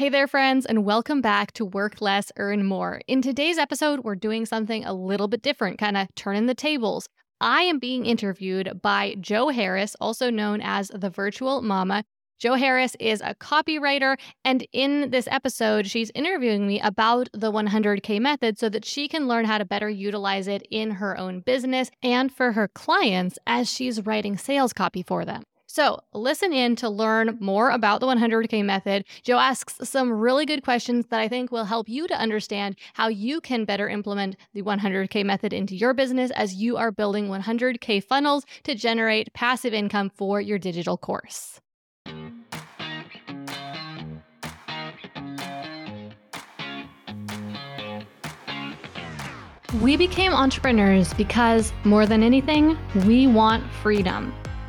Hey there, friends, and welcome back to Work Less, Earn More. In today's episode, we're doing something a little bit different, kind of turning the tables. I am being interviewed by Jo Harris, also known as the Virtual Mama. Jo Harris is a copywriter, and in this episode, she's interviewing me about the 100K method so that she can learn how to better utilize it in her own business and for her clients as she's writing sales copy for them. So, listen in to learn more about the 100K method. Jo asks some really good questions that I think will help you to understand how you can better implement the 100K method into your business as you are building 100K funnels to generate passive income for your digital course. We became entrepreneurs because, more than anything, we want freedom.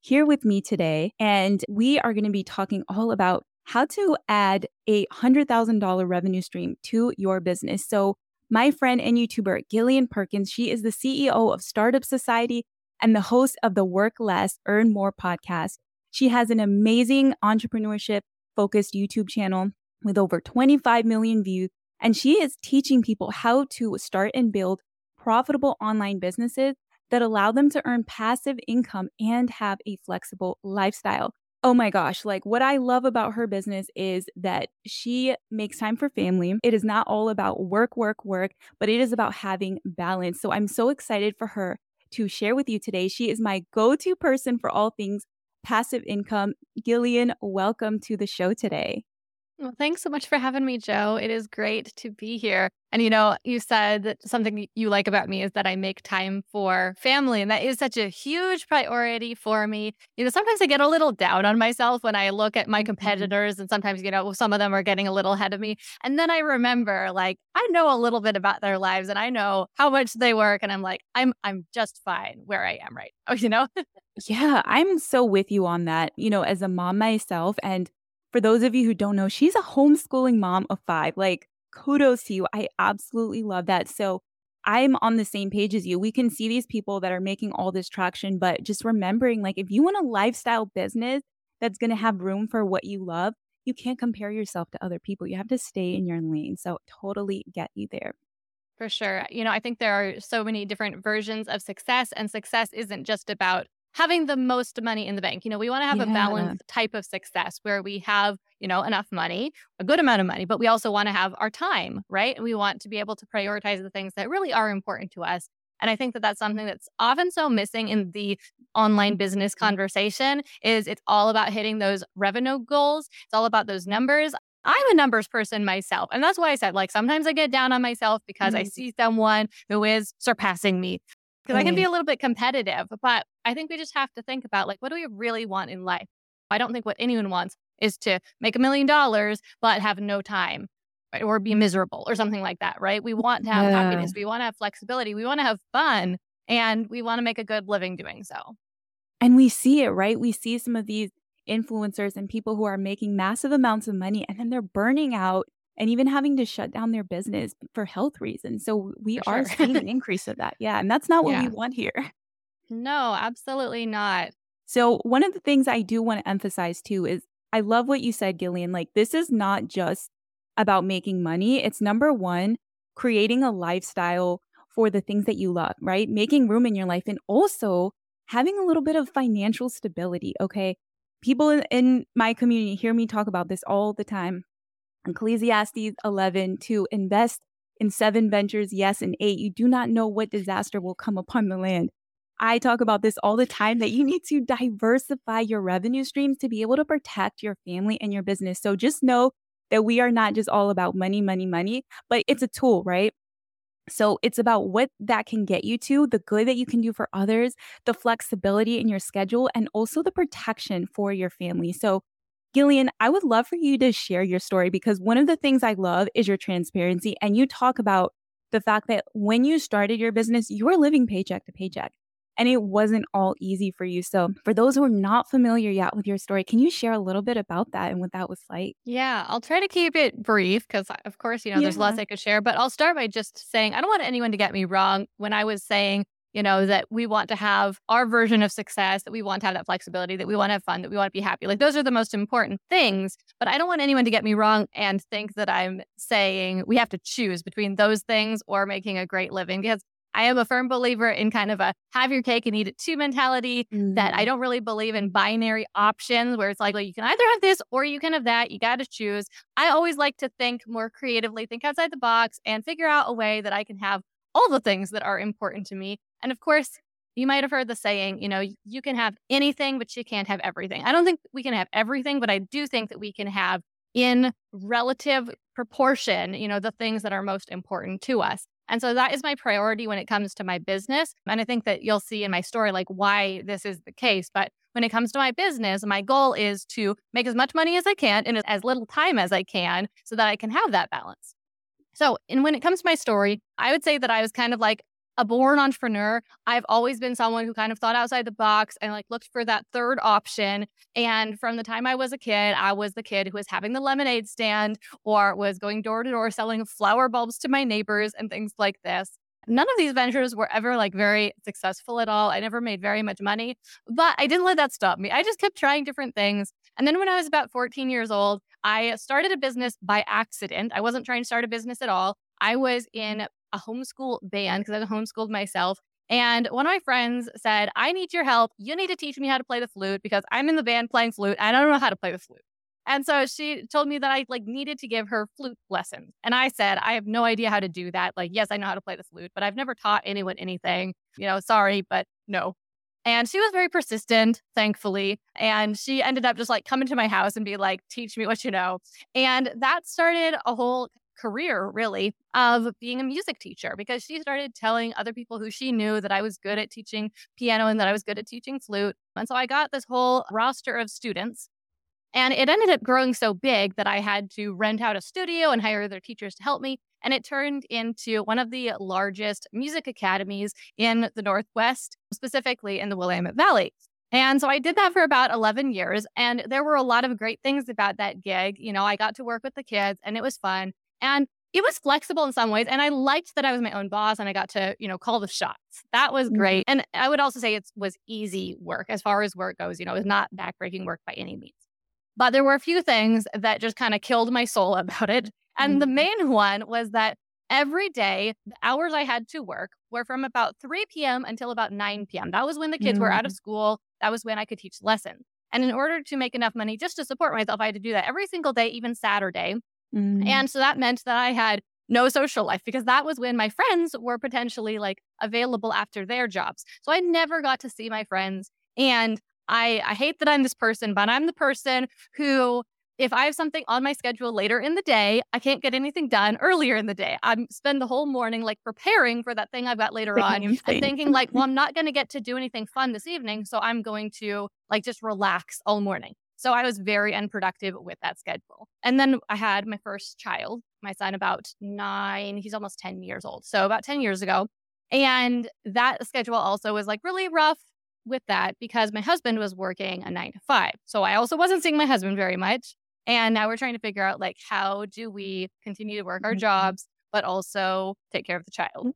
here with me today. And we are going to be talking all about how to add a $100,000 revenue stream to your business. So, my friend and YouTuber, Gillian Perkins, she is the CEO of Startup Society and the host of the Work Less, Earn More podcast. She has an amazing entrepreneurship focused YouTube channel with over 25 million views. And she is teaching people how to start and build profitable online businesses that allow them to earn passive income and have a flexible lifestyle. Oh my gosh, like what I love about her business is that she makes time for family. It is not all about work, work, work, but it is about having balance. So I'm so excited for her to share with you today. She is my go to person for all things passive income. Gillian, welcome to the show today. Well, thanks so much for having me, Jo. It is great to be here. And you know, you said that something you like about me is that I make time for family. And that is such a huge priority for me. You know, sometimes I get a little down on myself when I look at my mm-hmm. competitors, and sometimes, you know, some of them are getting a little ahead of me. And then I remember, like, I know a little bit about their lives and I know how much they work. And I'm like, I'm I'm just fine where I am right now, you know? yeah, I'm so with you on that. You know, as a mom myself and for those of you who don't know, she's a homeschooling mom of five. Like, kudos to you. I absolutely love that. So, I'm on the same page as you. We can see these people that are making all this traction, but just remembering like, if you want a lifestyle business that's going to have room for what you love, you can't compare yourself to other people. You have to stay in your lane. So, totally get you there. For sure. You know, I think there are so many different versions of success, and success isn't just about having the most money in the bank. You know, we want to have yeah. a balanced type of success where we have, you know, enough money, a good amount of money, but we also want to have our time, right? And we want to be able to prioritize the things that really are important to us. And I think that that's something that's often so missing in the online business mm-hmm. conversation is it's all about hitting those revenue goals. It's all about those numbers. I'm a numbers person myself. And that's why I said, like, sometimes I get down on myself because mm-hmm. I see someone who is surpassing me because I can be mm-hmm. a little bit competitive, but I think we just have to think about like, what do we really want in life? I don't think what anyone wants is to make a million dollars, but have no time right? or be miserable or something like that, right? We want to have yeah. happiness. We want to have flexibility. We want to have fun and we want to make a good living doing so. And we see it, right? We see some of these influencers and people who are making massive amounts of money and then they're burning out and even having to shut down their business for health reasons. So we for are sure. seeing an increase of that. Yeah. And that's not what yeah. we want here. No, absolutely not. So, one of the things I do want to emphasize too is I love what you said, Gillian. Like, this is not just about making money. It's number one, creating a lifestyle for the things that you love, right? Making room in your life and also having a little bit of financial stability. Okay. People in, in my community hear me talk about this all the time. Ecclesiastes 11 to invest in seven ventures, yes, and eight. You do not know what disaster will come upon the land. I talk about this all the time that you need to diversify your revenue streams to be able to protect your family and your business. So just know that we are not just all about money, money, money, but it's a tool, right? So it's about what that can get you to, the good that you can do for others, the flexibility in your schedule, and also the protection for your family. So Gillian, I would love for you to share your story because one of the things I love is your transparency. And you talk about the fact that when you started your business, you were living paycheck to paycheck and it wasn't all easy for you. So, for those who are not familiar yet with your story, can you share a little bit about that and what that was like? Yeah, I'll try to keep it brief because, uh, of course, you know, yeah. there's lots I could share, but I'll start by just saying I don't want anyone to get me wrong when I was saying you know, that we want to have our version of success, that we want to have that flexibility, that we want to have fun, that we want to be happy. Like those are the most important things. But I don't want anyone to get me wrong and think that I'm saying we have to choose between those things or making a great living because I am a firm believer in kind of a have your cake and eat it too mentality mm-hmm. that I mm-hmm. don't really believe in binary options where it's like, well, you can either have this or you can have that. You got to choose. I always like to think more creatively, think outside the box and figure out a way that I can have all the things that are important to me and of course, you might have heard the saying, you know, you can have anything, but you can't have everything. I don't think we can have everything, but I do think that we can have in relative proportion, you know, the things that are most important to us. And so that is my priority when it comes to my business. And I think that you'll see in my story, like why this is the case. But when it comes to my business, my goal is to make as much money as I can in as little time as I can so that I can have that balance. So, and when it comes to my story, I would say that I was kind of like a born entrepreneur. I've always been someone who kind of thought outside the box and like looked for that third option. And from the time I was a kid, I was the kid who was having the lemonade stand or was going door to door selling flower bulbs to my neighbors and things like this. None of these ventures were ever like very successful at all. I never made very much money, but I didn't let that stop me. I just kept trying different things. And then when I was about 14 years old, I started a business by accident. I wasn't trying to start a business at all. I was in a homeschool band because I homeschooled myself. And one of my friends said, I need your help. You need to teach me how to play the flute because I'm in the band playing flute. and I don't know how to play the flute. And so she told me that I like needed to give her flute lessons. And I said, I have no idea how to do that. Like, yes, I know how to play the flute, but I've never taught anyone anything. You know, sorry, but no. And she was very persistent, thankfully. And she ended up just like coming to my house and be like, teach me what you know. And that started a whole career, really, of being a music teacher because she started telling other people who she knew that I was good at teaching piano and that I was good at teaching flute. And so I got this whole roster of students. And it ended up growing so big that I had to rent out a studio and hire other teachers to help me. And it turned into one of the largest music academies in the Northwest, specifically in the Willamette Valley. And so I did that for about 11 years. And there were a lot of great things about that gig. You know, I got to work with the kids and it was fun. And it was flexible in some ways. And I liked that I was my own boss and I got to, you know, call the shots. That was mm-hmm. great. And I would also say it was easy work as far as work goes. You know, it was not backbreaking work by any means. But there were a few things that just kind of killed my soul about it. And mm-hmm. the main one was that every day, the hours I had to work were from about 3 p.m. until about 9 p.m. That was when the kids mm-hmm. were out of mm-hmm. school. That was when I could teach lessons. And in order to make enough money just to support myself, I had to do that every single day, even Saturday. Mm-hmm. And so that meant that I had no social life because that was when my friends were potentially like available after their jobs. So I never got to see my friends. And I, I hate that I'm this person, but I'm the person who, if I have something on my schedule later in the day, I can't get anything done earlier in the day. I spend the whole morning like preparing for that thing I've got later on and thinking like, well, I'm not going to get to do anything fun this evening. So I'm going to like just relax all morning. So I was very unproductive with that schedule. And then I had my first child, my son, about nine, he's almost 10 years old. So about 10 years ago. And that schedule also was like really rough with that because my husband was working a nine to five. So I also wasn't seeing my husband very much. And now we're trying to figure out like how do we continue to work our mm-hmm. jobs, but also take care of the child.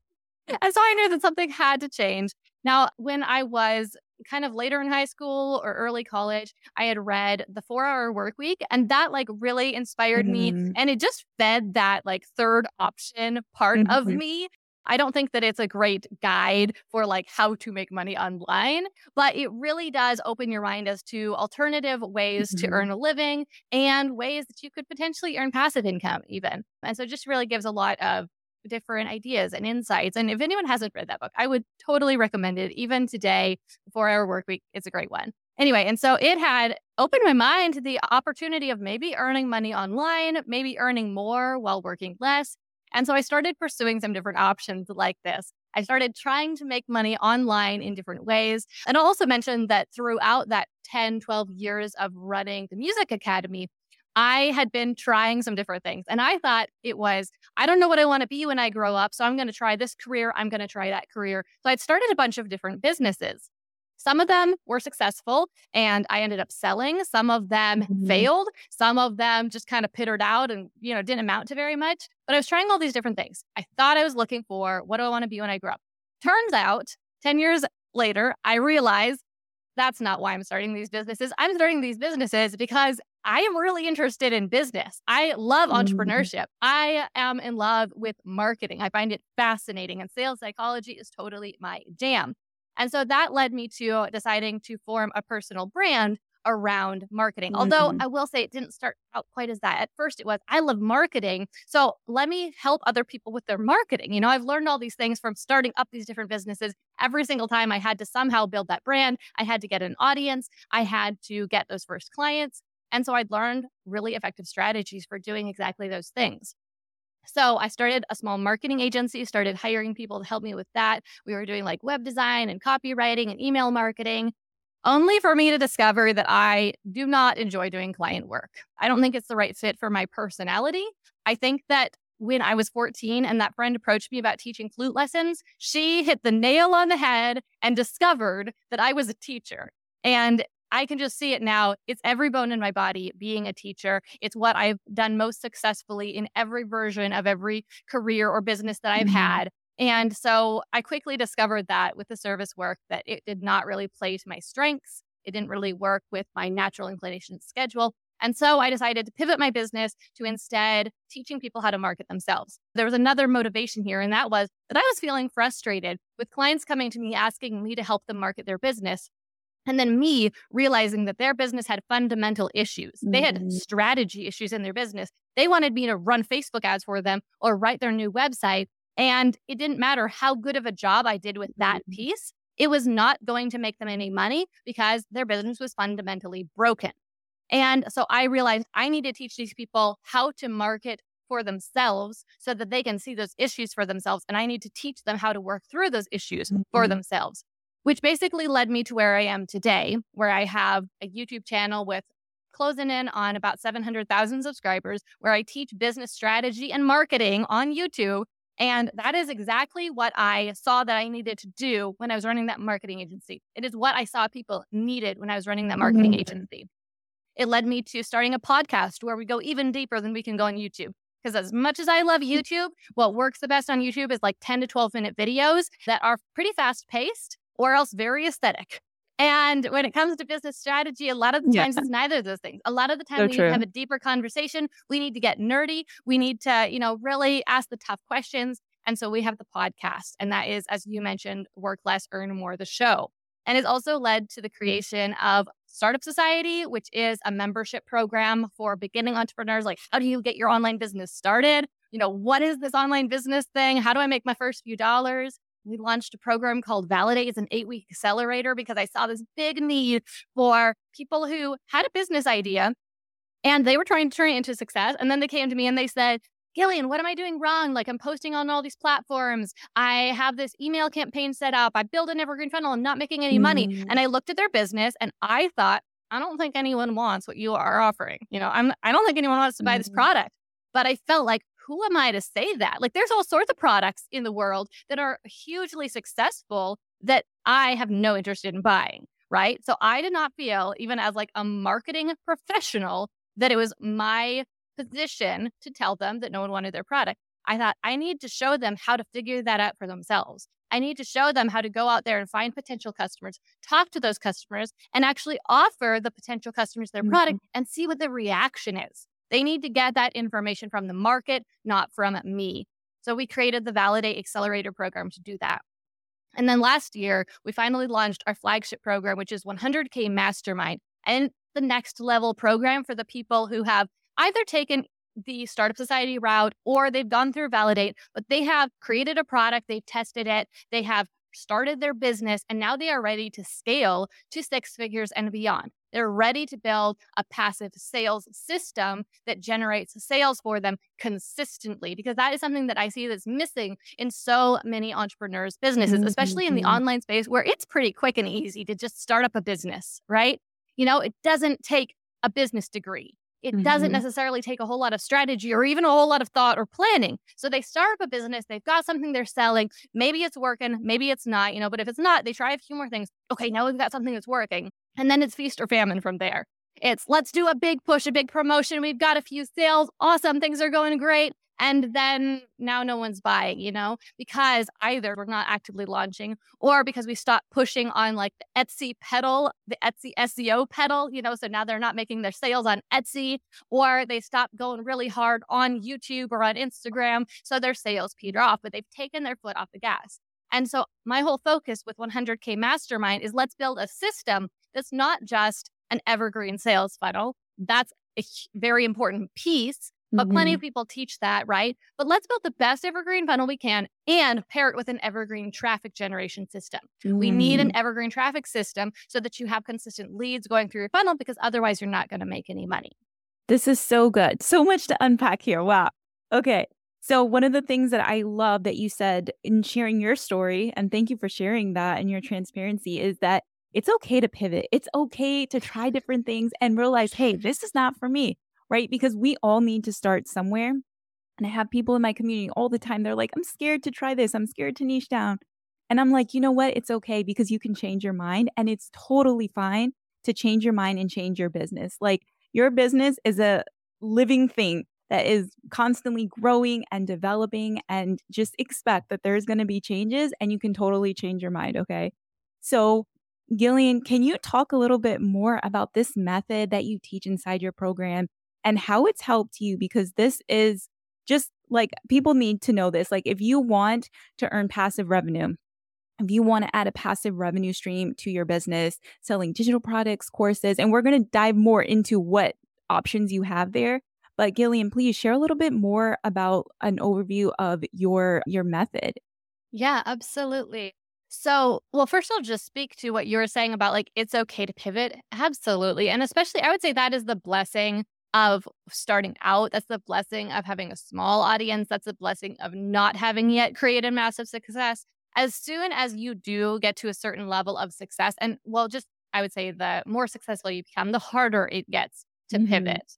And so I knew that something had to change. Now, when I was kind of later in high school or early college, I had read The 4-Hour Work Week and that like really inspired mm-hmm. me and it just fed that like third option part mm-hmm. of me. I don't think that it's a great guide for like how to make money online, but it really does open your mind as to alternative ways mm-hmm. to earn a living and ways that you could potentially earn passive income even. And so it just really gives a lot of different ideas and insights. And if anyone hasn't read that book, I would totally recommend it. Even today, Four Hour Work Week, it's a great one. Anyway, and so it had opened my mind to the opportunity of maybe earning money online, maybe earning more while working less. And so I started pursuing some different options like this. I started trying to make money online in different ways. And I'll also mention that throughout that 10, 12 years of running the Music Academy, I had been trying some different things. And I thought it was, I don't know what I want to be when I grow up. So I'm going to try this career. I'm going to try that career. So I'd started a bunch of different businesses. Some of them were successful and I ended up selling. Some of them mm-hmm. failed. Some of them just kind of pittered out and, you know, didn't amount to very much. But I was trying all these different things. I thought I was looking for what do I want to be when I grow up? Turns out 10 years later, I realized that's not why I'm starting these businesses. I'm starting these businesses because I am really interested in business. I love mm-hmm. entrepreneurship. I am in love with marketing. I find it fascinating, and sales psychology is totally my jam. And so that led me to deciding to form a personal brand around marketing. Mm-hmm. Although I will say it didn't start out quite as that. At first, it was, I love marketing. So let me help other people with their marketing. You know, I've learned all these things from starting up these different businesses. Every single time I had to somehow build that brand, I had to get an audience, I had to get those first clients. And so I'd learned really effective strategies for doing exactly those things. So I started a small marketing agency, started hiring people to help me with that. We were doing like web design and copywriting and email marketing only for me to discover that I do not enjoy doing client work. I don't think it's the right fit for my personality. I think that when I was 14 and that friend approached me about teaching flute lessons, she hit the nail on the head and discovered that I was a teacher. And I can just see it now. It's every bone in my body being a teacher. It's what I've done most successfully in every version of every career or business that I've mm-hmm. had. And so I quickly discovered that with the service work that it did not really play to my strengths. It didn't really work with my natural inclination schedule. And so I decided to pivot my business to instead teaching people how to market themselves. There was another motivation here, and that was that I was feeling frustrated with clients coming to me asking me to help them market their business. And then me realizing that their business had fundamental issues. Mm-hmm. They had mm-hmm. strategy issues in their business. They wanted me to run Facebook ads for them or write their new website. And it didn't matter how good of a job I did with that mm-hmm. piece, it was not going to make them any money because their business was fundamentally broken. And so I realized I need to teach these people how to market for themselves so that they can see those issues for themselves. And I need to teach them how to work through those issues mm-hmm. for themselves, which basically led me to where I am today, where I have a YouTube channel with closing in on about 700,000 subscribers, where I teach business strategy and marketing on YouTube and that is exactly what I saw that I needed to do when I was running that marketing agency. It is what I saw people needed when I was running that marketing mm-hmm. agency. It led me to starting a podcast where we go even deeper than we can go on YouTube. Because as much as I love YouTube, what works the best on YouTube is like 10 to 12 minute videos that are pretty fast paced or else very aesthetic. And when it comes to business strategy, a lot of the times yeah. it's neither of those things. A lot of the time so we true. need to have a deeper conversation. We need to get nerdy. We need to, you know, really ask the tough questions. And so we have the podcast. And that is, as you mentioned, Work Less, Earn More, the show. And it's also led to the mm. creation of Startup Society, which is a membership program for beginning entrepreneurs. Like, how do you get your online business started? You know, what is this online business thing? How do I make my first few dollars? We launched a program called Validate. It's an eight week accelerator because I saw this big need for people who had a business idea and they were trying to turn it into success. And then they came to me and they said, Gillian, what am I doing wrong? Like, I'm posting on all these platforms. I have this email campaign set up. I build an evergreen funnel. I'm not making any money. Mm. And I looked at their business and I thought, I don't think anyone wants what you are offering. You know, I'm, I don't think anyone wants to buy mm. this product. But I felt like who am I to say that? Like, there's all sorts of products in the world that are hugely successful that I have no interest in buying. Right. So I did not feel, even as like a marketing professional, that it was my position to tell them that no one wanted their product. I thought I need to show them how to figure that out for themselves. I need to show them how to go out there and find potential customers, talk to those customers, and actually offer the potential customers their product mm-hmm. and see what the reaction is. They need to get that information from the market, not from me. So we created the Validate Accelerator program to do that. And then last year, we finally launched our flagship program, which is 100K Mastermind and the next level program for the people who have either taken the Startup Society route or they've gone through Validate, but they have created a product, they've tested it, they have started their business, and now they are ready to scale to six figures and beyond. They're ready to build a passive sales system that generates sales for them consistently because that is something that I see that's missing in so many entrepreneurs' businesses, mm-hmm. especially in the mm-hmm. online space where it's pretty quick and easy to just start up a business, right? You know, it doesn't take a business degree it mm-hmm. doesn't necessarily take a whole lot of strategy or even a whole lot of thought or planning. So they start up a business, they've got something they're selling. Maybe it's working, maybe it's not, you know, but if it's not, they try a few more things. Okay, now we've got something that's working. And then it's feast or famine from there. It's let's do a big push, a big promotion. We've got a few sales. Awesome. Things are going great. And then now no one's buying, you know, because either we're not actively launching or because we stopped pushing on like the Etsy pedal, the Etsy SEO pedal, you know, so now they're not making their sales on Etsy or they stopped going really hard on YouTube or on Instagram. So their sales peter off, but they've taken their foot off the gas. And so my whole focus with 100K Mastermind is let's build a system that's not just an evergreen sales funnel. That's a very important piece but plenty mm-hmm. of people teach that, right? But let's build the best evergreen funnel we can and pair it with an evergreen traffic generation system. Mm. We need an mm. evergreen traffic system so that you have consistent leads going through your funnel because otherwise you're not going to make any money. This is so good. So much to unpack here. Wow. Okay. So, one of the things that I love that you said in sharing your story, and thank you for sharing that and your transparency, is that it's okay to pivot. It's okay to try different things and realize, hey, this is not for me right? Because we all need to start somewhere. And I have people in my community all the time. They're like, I'm scared to try this. I'm scared to niche down. And I'm like, you know what? It's okay because you can change your mind and it's totally fine to change your mind and change your business. Like your business is a living thing that is constantly growing and developing and just expect that there's going to be changes and you can totally change your mind. Okay. So, Gillian, can you talk a little bit more about this method that you teach inside your program and how it's helped you because this is just like people need to know this. Like, if you want to earn passive revenue, if you want to add a passive revenue stream to your business, selling digital products, courses, and we're going to dive more into what options you have there. But Gillian, please share a little bit more about an overview of your your method. Yeah, absolutely. So, well, first I'll just speak to what you were saying about like it's okay to pivot. Absolutely. And especially I would say that is the blessing of starting out. That's the blessing of having a small audience. That's the blessing of not having yet created massive success. As soon as you do get to a certain level of success, and well, just I would say the more successful you become, the harder it gets to mm-hmm. pivot.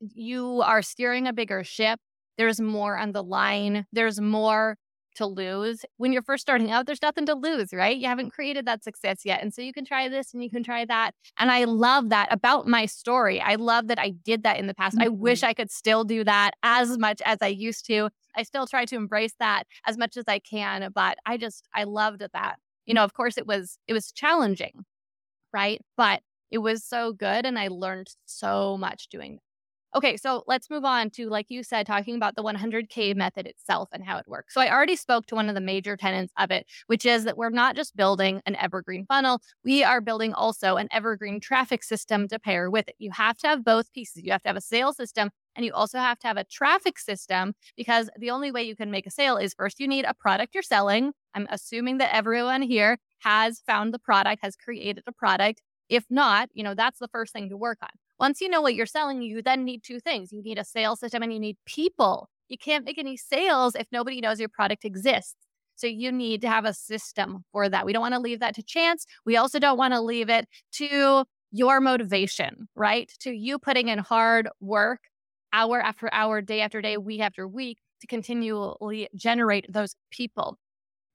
You are steering a bigger ship. There's more on the line. There's more to lose. When you're first starting out, there's nothing to lose, right? You haven't created that success yet. And so you can try this and you can try that. And I love that about my story. I love that I did that in the past. Mm-hmm. I wish mm-hmm. I could still do that as much as I used to. I still try to embrace that as much as I can, but I just I loved that. You know, of course it was it was challenging, right? But it was so good and I learned so much doing Okay, so let's move on to, like you said, talking about the 100K method itself and how it works. So I already spoke to one of the major tenets of it, which is that we're not just building an evergreen funnel, we are building also an evergreen traffic system to pair with it. You have to have both pieces. You have to have a sales system and you also have to have a traffic system because the only way you can make a sale is first you need a product you're selling. I'm assuming that everyone here has found the product, has created a product. If not, you know, that's the first thing to work on. Once you know what you're selling, you then need two things. You need a sales system and you need people. You can't make any sales if nobody knows your product exists. So you need to have a system for that. We don't want to leave that to chance. We also don't want to leave it to your motivation, right? To you putting in hard work hour after hour, day after day, week after week to continually generate those people.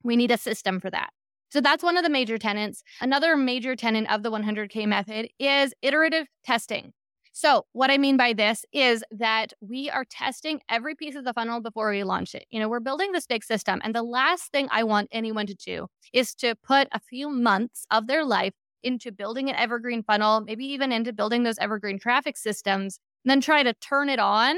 We need a system for that. So that's one of the major tenants. Another major tenant of the 100K method is iterative testing. So, what I mean by this is that we are testing every piece of the funnel before we launch it. You know, we're building this big system. And the last thing I want anyone to do is to put a few months of their life into building an evergreen funnel, maybe even into building those evergreen traffic systems, and then try to turn it on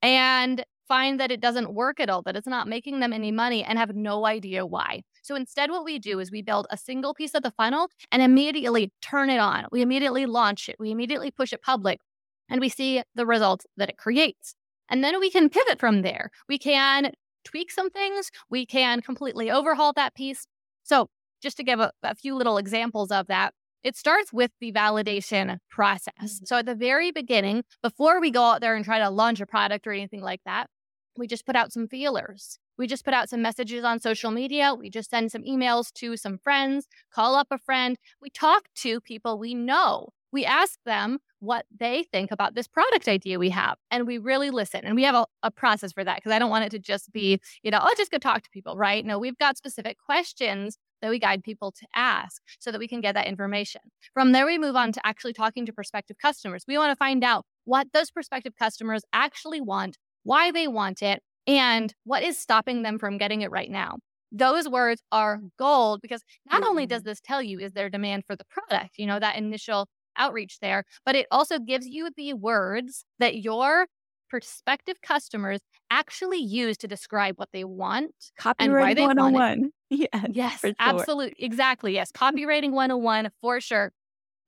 and find that it doesn't work at all, that it's not making them any money, and have no idea why. So instead, what we do is we build a single piece of the funnel and immediately turn it on. We immediately launch it. We immediately push it public and we see the results that it creates. And then we can pivot from there. We can tweak some things. We can completely overhaul that piece. So just to give a, a few little examples of that, It starts with the validation process. Mm-hmm. So at the very beginning, before we go out there and try to launch a product or anything like that, we just put out some feelers. We just put out some messages on social media. We just send some emails to some friends, call up a friend. We talk to people we know. We ask them what they think about this product idea we have. And we really listen. And we have a, a process for that because I don't want it to just be, you know, oh, just go talk to people, right? No, we've got specific questions that we guide people to ask so that we can get that information. From there, we move on to actually talking to prospective customers. We want to find out what those prospective customers actually want, why they want it, and what is stopping them from getting it right now. Those words are gold because not only does mm-hmm. this tell you is there demand for the product, you know, that initial outreach there, but it also gives you the words that your prospective customers actually use to describe what they want Copywriting and why they 101. Want it. Yes, yes, sure. absolutely. Exactly. Yes. Copywriting 101 for sure.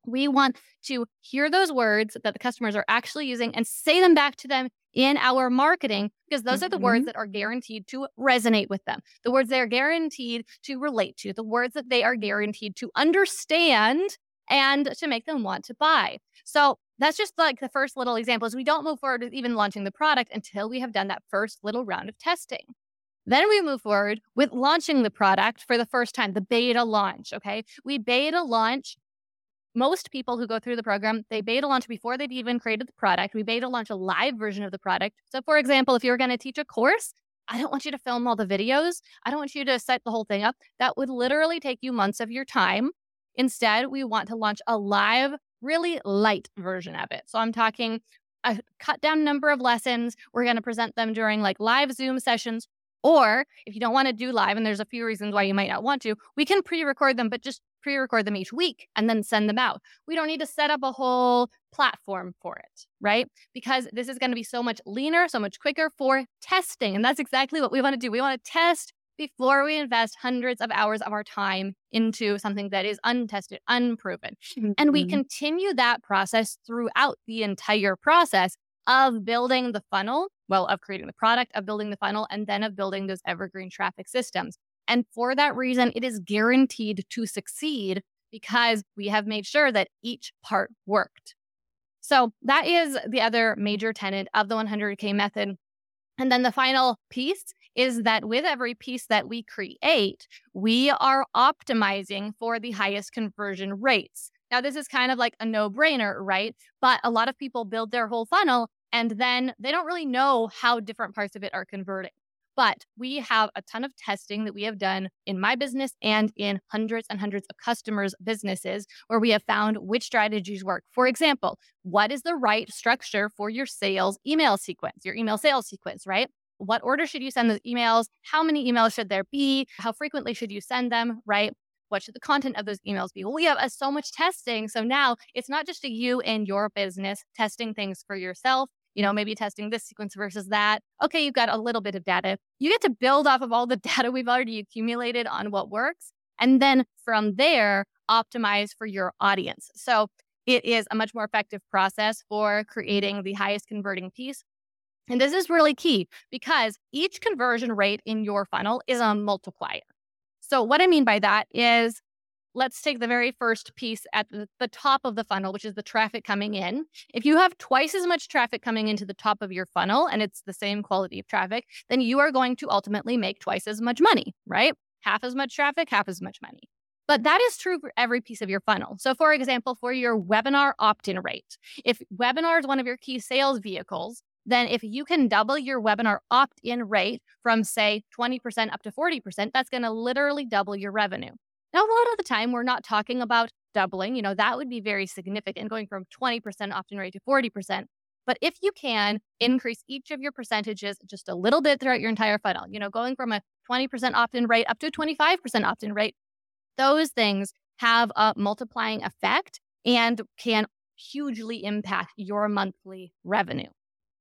We want to hear those words that the customers are actually using and say them back to them in our marketing because those mm-hmm. are the words mm-hmm. that are guaranteed to resonate with them, the words they are guaranteed to relate to, the words that they are guaranteed to understand and to make them want to buy. So that's just like the first little examples. We don't move forward with even launching the product until we have done that first little round of testing. Then we move forward with launching the product for the first time, the beta launch. Okay. We beta launch. Most people who go through the program, they beta launch before they've even created the product. We beta launch a live version of the product. So, for example, if you're going to teach a course, I don't want you to film all the videos. I don't want you to set the whole thing up. That would literally take you months of your time. Instead, we want to launch a live, really light version of it. So I'm talking a cut down number of lessons. We're going to present them during like live Zoom sessions. Or if you don't want to do live, and there's a few reasons why you might not want to, we can pre record them, but just pre record them each week and then send them out. We don't need to set up a whole platform for it, right? Because this is going to be so much leaner, so much quicker for testing. And that's exactly what we want to do. We want to test before we invest hundreds of hours of our time into something that is untested, unproven. Mm-hmm. And we mm-hmm. continue that process throughout the entire process of building the funnel, well, of creating the product, of building the funnel, and then of building those evergreen traffic systems. And for that reason, it is guaranteed to succeed because we have made sure that each part worked. So that is the other major tenet of the 100K method. And then the final piece is that with every piece that we create, we are optimizing for the highest conversion rates. Now, this is kind of like a no brainer, right? But a lot of people build their whole funnel and then they don't really know how different parts of it are converting. But we have a ton of testing that we have done in my business and in hundreds and hundreds of customers' businesses where we have found which strategies work. For example, what is the right structure for your sales email sequence, your email sales sequence, right? What order should you send the emails? How many emails should there be? How frequently should you send them, right? What should the content of those emails be? Well, we have uh, so much testing. So now it's not just a you and your business testing things for yourself, you know, maybe testing this sequence versus that. Okay, you've got a little bit of data. You get to build off of all the data we've already accumulated on what works. And then from there, optimize for your audience. So it is a much more effective process for creating the highest converting piece and this is really key because each conversion rate in your funnel is a multiplier. So, what I mean by that is let's take the very first piece at the, top of the funnel, which is the traffic coming in. If you have twice as much traffic coming into the top of your funnel and it's the same quality of traffic, then you are going to ultimately make twice as much money, right? Half as much traffic, half as much money. But that is true for every piece of your funnel. So, for example, for your webinar opt in rate, if webinar is one of your key sales vehicles, then if you can double your webinar opt in rate from, say, 20% up to 40%, that's going to literally double your revenue. Now, a lot of the time, we're not talking about doubling. You know, that would be very significant, going from 20% opt in rate to 40%. But if you can increase each of your percentages just a little bit throughout your entire funnel, you know, going from a 20% opt in rate up to a 25% opt in rate, those things have a multiplying effect and can hugely impact your monthly revenue.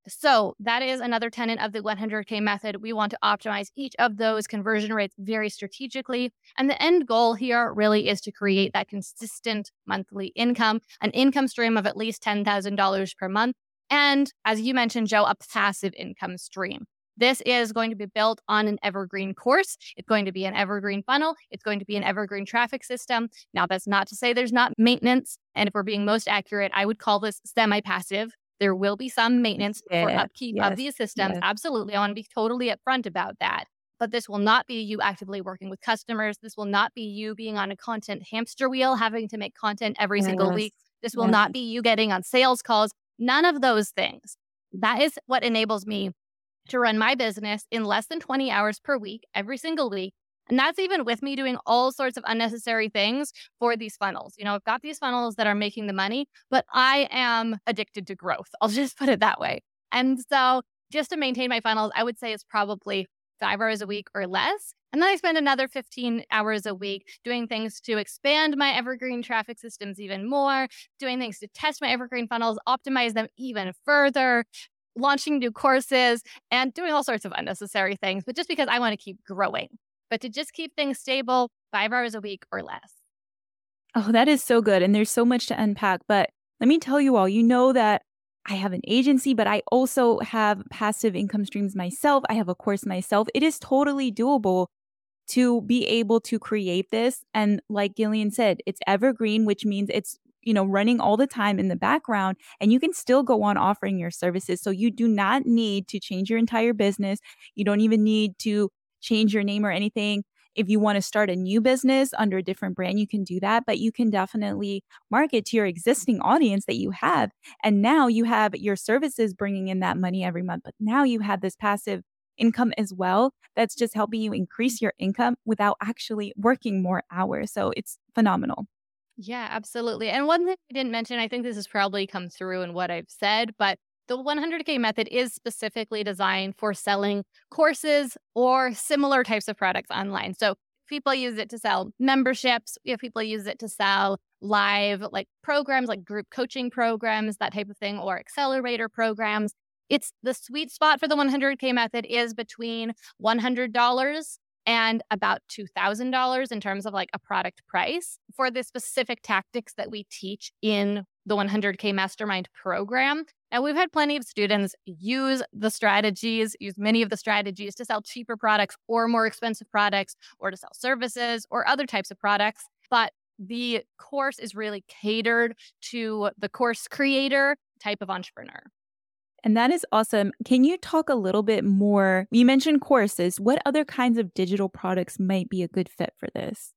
So that is another tenet of the 100K method. We want to optimize each of those conversion rates very strategically. And the end goal here really is to create that consistent monthly income, an income stream of at least $10,000 per month. And as you mentioned, Jo, a passive income stream. This is going to be built on an evergreen course. It's going to be an evergreen funnel. It's going to be an evergreen traffic system. Now, that's not to say there's not maintenance. And if we're being most accurate, I would call this semi passive. There will be some maintenance yeah. for upkeep yes. of these systems. Yes. Absolutely. I want to be totally upfront about that. But this will not be you actively working with customers. This will not be you being on a content hamster wheel, having to make content every yes. single week. This will not be you getting on sales calls. None of those things. That is what enables me to run my business in less than 20 hours per week, every single week. And that's even with me doing all sorts of unnecessary things for these funnels. You know, I've got these funnels that are making the money, but I am addicted to growth. I'll just put it that way. And so just to maintain my funnels, I would say it's probably five hours a week or less. And then I spend another 15 hours a week doing things to expand my evergreen traffic systems even more, doing things to test my evergreen funnels, optimize them even further, launching new courses, and doing all sorts of unnecessary things, but just because I want to keep growing. But to just keep things stable, five hours a week or less. Oh, that is so good. And there's so much to unpack. But let me tell you all, you know that I have an agency, but I also have passive income streams myself. I have a course myself. It is totally doable to be able to create this. And like Gillian said, it's evergreen, which means it's you know running all the time in the background and you can still go on offering your services so you do not need to change your entire business you don't even need to change your name or anything if you want to start a new business under a different brand, you can do that, but you can definitely market to your existing audience that you have. And now you have your services bringing in that money every month, but now you have this passive income as well that's just helping you increase your income without actually working more hours. So it's phenomenal. Yeah, absolutely. And one thing I didn't mention, I think this has probably come through in what I've said, but the 100K method is specifically designed for selling courses or similar types of products online. So people use it to sell memberships, We have people use it to sell live like programs like group coaching programs, that type of thing, or accelerator programs. It's the sweet spot for the 100K method is between $100 and about $2,000 in terms of like a product price for the specific tactics that we teach in the 100K Mastermind program. Now, we've had plenty of students use the strategies, use many of the strategies to sell cheaper products or more expensive products or to sell services or other types of products. But the course is really catered to the course creator type of entrepreneur. And that is awesome. Can you talk a little bit more? You mentioned courses. What other kinds of digital products might be a good fit for this?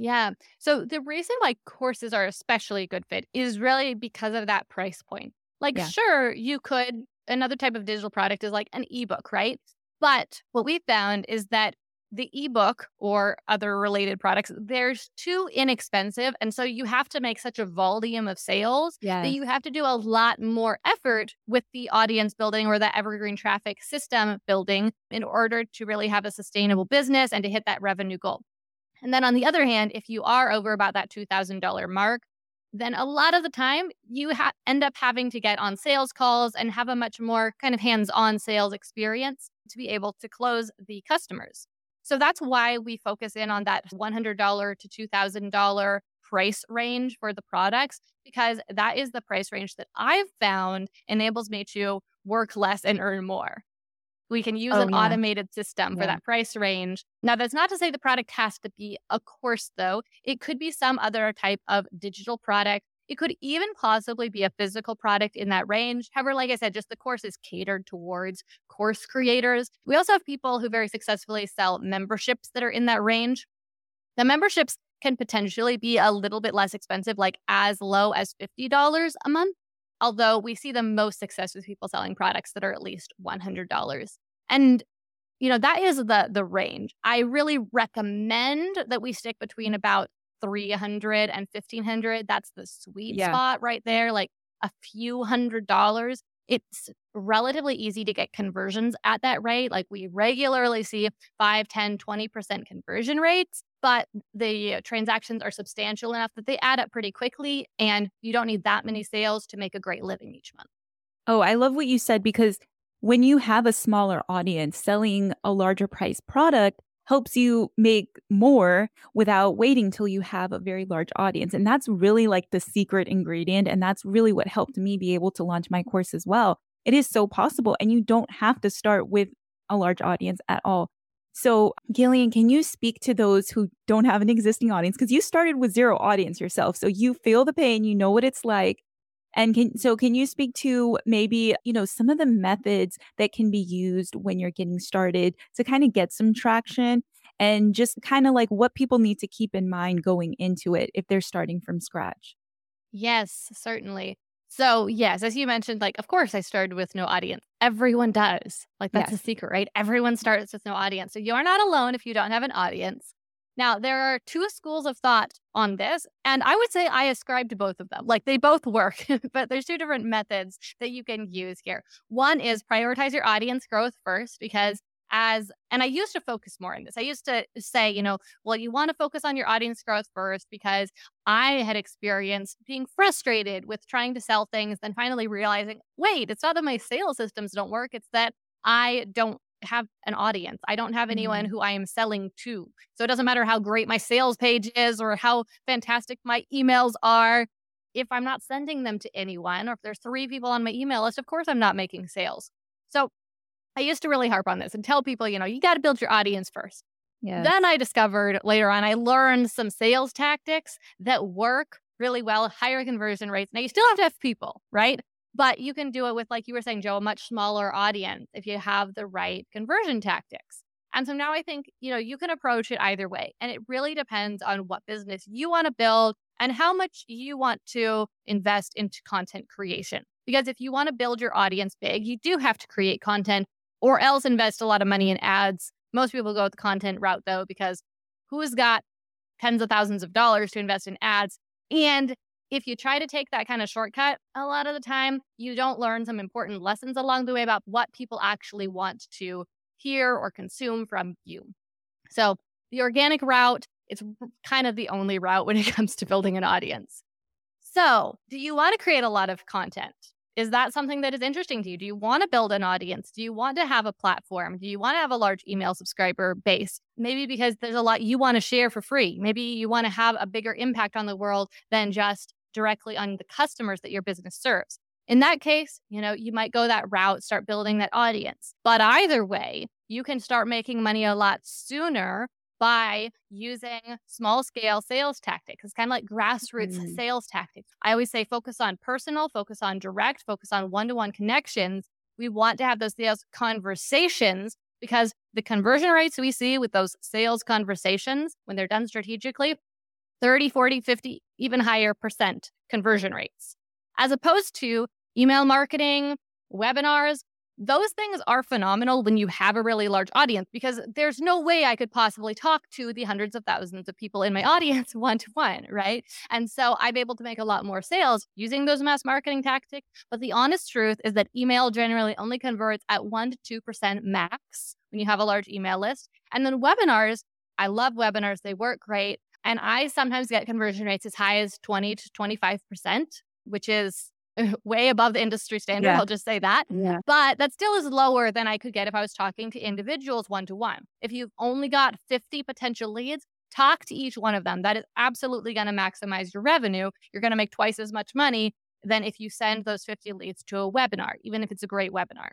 Yeah. So the reason why courses are especially a good fit is really because of that price point. Like, yeah. sure, you could, another type of digital product is like an ebook, right? But what we found is that the ebook or other related products, they're too inexpensive. And so you have to make such a volume of sales yes. that you have to do a lot more effort with the audience building or the evergreen traffic system building in order to really have a sustainable business and to hit that revenue goal. And then on the other hand, if you are over about that $2,000 mark, then a lot of the time you ha- end up having to get on sales calls and have a much more kind of hands on sales experience to be able to close the customers. So that's why we focus in on that $100 to $2,000 price range for the products, because that is the price range that I've found enables me to work less and earn more. We can use oh, an yeah. automated system yeah. for that price range. Now, that's not to say the product has to be a course, though. It could be some other type of digital product it could even possibly be a physical product in that range. However, like I said, just the course is catered towards course creators. We also have people who very successfully sell memberships that are in that range. The memberships can potentially be a little bit less expensive, like as low as $50 a month. Although we see the most success with people selling products that are at least $100. And you know that is the the range. I really recommend that we stick between about 300 and 1500 that's the sweet yeah. spot right there like a few hundred dollars. It's relatively easy to get conversions at that rate. Like we regularly see 5 10 20% conversion rates but the transactions are substantial enough that they add up pretty quickly and you don't need that many sales to make a great living each month oh i love what you said because when you have a smaller audience selling a larger price product helps you make more without waiting till you have a very large audience. And that's really like the secret ingredient. And that's really what helped me be able to launch my course as well. It is so possible. And you don't have to start with a large audience at all. So, Gillian, can you speak to those who don't have an existing audience? Because you started with zero audience yourself. So you feel the pain, you know what it's like. And can so can you speak to maybe, you know, some of the methods that can be used when you're getting started to kind of get some traction and just kind of like what people need to keep in mind going into it if they're starting from scratch? Yes, certainly. So, yes, as you mentioned, like, of course, I started with no audience. Everyone does. Like, that's yes. a secret, right? Everyone starts with no audience. So, you're not alone if you don't have an audience. Now, there are two schools of thought on this, and I would say I ascribe to both of them. Like they both work, but there's two different methods that you can use here. One is prioritize your audience growth first, because as, and I used to focus more on this. I used to say, you know, well, you want to focus on your audience growth first because I had experienced being frustrated with trying to sell things, then finally realizing, wait, it's not that my sales systems don't work, it's that I don't have an audience. I don't have anyone mm-hmm. who I am selling to. So it doesn't matter how great my sales page is or how fantastic my emails are. If I'm not sending them to anyone, or if there's three people on my email list, of course I'm not making sales. So I used to really harp on this and tell people, you know, you got to build your audience first. Yeah. Then I discovered later on, I learned some sales tactics that work really well, higher conversion rates. Now you still have to have people, right? But you can do it with, like you were saying, Jo, a much smaller audience if you have the right conversion tactics. And so now I think, you know, you can approach it either way. And it really depends on what business you want to build and how much you want to invest into content creation. Because if you want to build your audience big, you do have to create content or else invest a lot of money in ads. Most people go with the content route though, because who's got tens of thousands of dollars to invest in ads? And if you try to take that kind of shortcut, a lot of the time you don't learn some important lessons along the way about what people actually want to hear or consume from you. So, the organic route, it's kind of the only route when it comes to building an audience. So, do you want to create a lot of content? Is that something that is interesting to you? Do you want to build an audience? Do you want to have a platform? Do you want to have a large email subscriber base? Maybe because there's a lot you want to share for free. Maybe you want to have a bigger impact on the world than just directly on the customers that your business serves. In that case, you know, you might go that route, start building that audience. But either way, you can start making money a lot sooner by using small scale sales tactics. It's kind of like grassroots mm-hmm. sales tactics. I always say focus on personal, focus on direct, focus on one to one connections. We want to have those sales conversations because the conversion rates we see with those sales conversations when they're done strategically 30, 40, 50, even higher percent conversion rates, as opposed to email marketing, webinars. Those things are phenomenal when you have a really large audience because there's no way I could possibly talk to the hundreds of thousands of people in my audience one to one, right? And so I'm able to make a lot more sales using those mass marketing tactics. But the honest truth is that email generally only converts at 1% to 2% max when you have a large email list. And then webinars, I love webinars, they work great. And I sometimes get conversion rates as high as 20 to 25%, which is way above the industry standard. Yeah. I'll just say that. Yeah. But that still is lower than I could get if I was talking to individuals one to one. If you've only got 50 potential leads, talk to each one of them. That is absolutely going to maximize your revenue. You're going to make twice as much money than if you send those 50 leads to a webinar, even if it's a great webinar.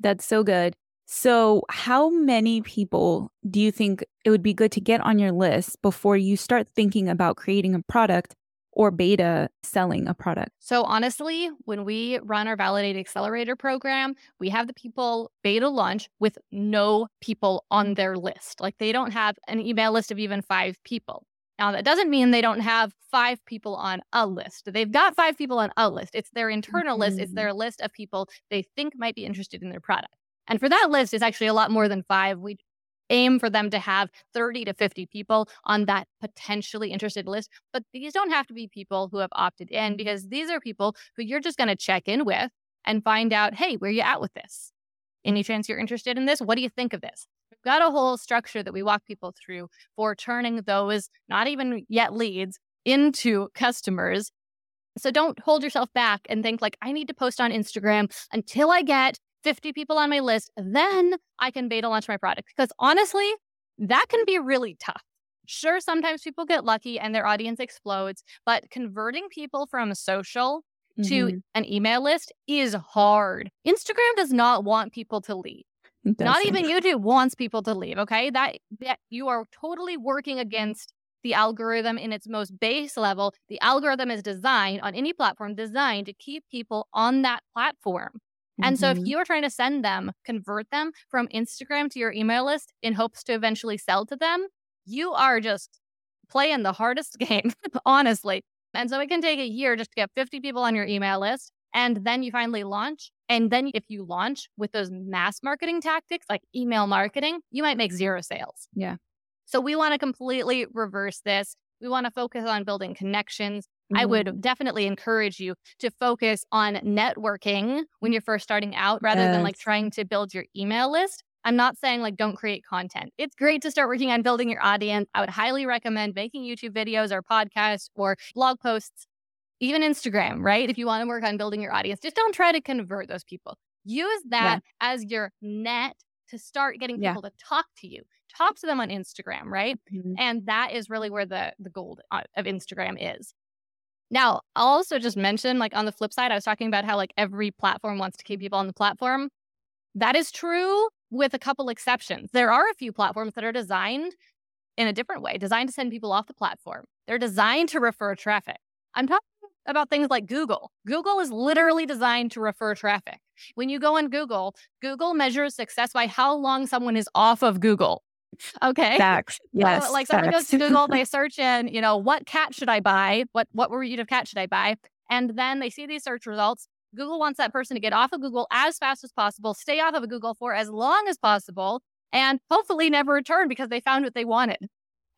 That's so good. So, how many people do you think it would be good to get on your list before you start thinking about creating a product or beta selling a product? So, honestly, when we run our Validate Accelerator program, we have the people beta launch with no people on their list. Like they don't have an email list of even five people. Now, that doesn't mean they don't have five people on a list. They've got five people on a list. It's their internal mm-hmm. list, it's mm-hmm. their list of people they think might be interested in their product. And for that list, it's actually a lot more than five. We aim for them to have 30 to 50 people on that potentially interested list. But these don't have to be people who have opted in because these are people who you're just going to check in with and find out, hey, where you at with this? Any chance you're interested in this? What do you think of this? We've got a whole structure that we walk people through for turning those not even yet leads into customers. So don't hold yourself back and think like I need to post on Instagram until I get 50 people on my list, then I can beta launch my product. Because honestly, that can be really tough. Sure, sometimes people get lucky and their audience explodes, but converting people from social to mm-hmm. an email list is hard. Instagram does not want people to leave. Not even YouTube wants people to leave. Okay. That, that you are totally working against the algorithm in its most base level. The algorithm is designed on any platform, designed to keep people on that platform. And mm-hmm. so if mm-hmm. you are trying to send them, convert them from Instagram to your email list in hopes to eventually sell to them, you are just playing the hardest game, honestly. And so it can take a year just to get 50 people on your email list. And then you finally launch. And then if you launch with those mass marketing tactics like email marketing, you might make zero sales. Yeah. So we want to completely reverse this. We want to focus on building connections. Mm-hmm. I would definitely encourage you to focus on networking when you're first starting out rather yes. than like trying to build your email list. I'm not saying like don't create content. It's great to start working on building your audience. I would highly recommend making YouTube videos or podcasts or blog posts, even Instagram, right? If you want to work on building your audience, just don't try to convert those people. Use that yeah. as your net to start getting people yeah. to talk to you. Talk to them on Instagram, right? Mm-hmm. And that is really where the the gold uh, of Instagram is. Now, I'll also just mention like on the flip side, I was talking about how like every platform wants to keep people on the platform. That is true with a couple exceptions. There are a few platforms that are designed in a different way, designed to send people off the platform. They're designed to refer traffic. I'm talking about things like Google. Google is literally designed to refer traffic. When you go on Google, Google measures success by how long someone is off of Google. Okay. Facts. Yes. So, like someone goes to Google, they search in, you know, what cat should I buy? What what breed of cat should I buy? And then they see these search results Google wants that person to get off of Google as fast as possible, stay off of Google for as long as possible, and hopefully never return because they found what they wanted.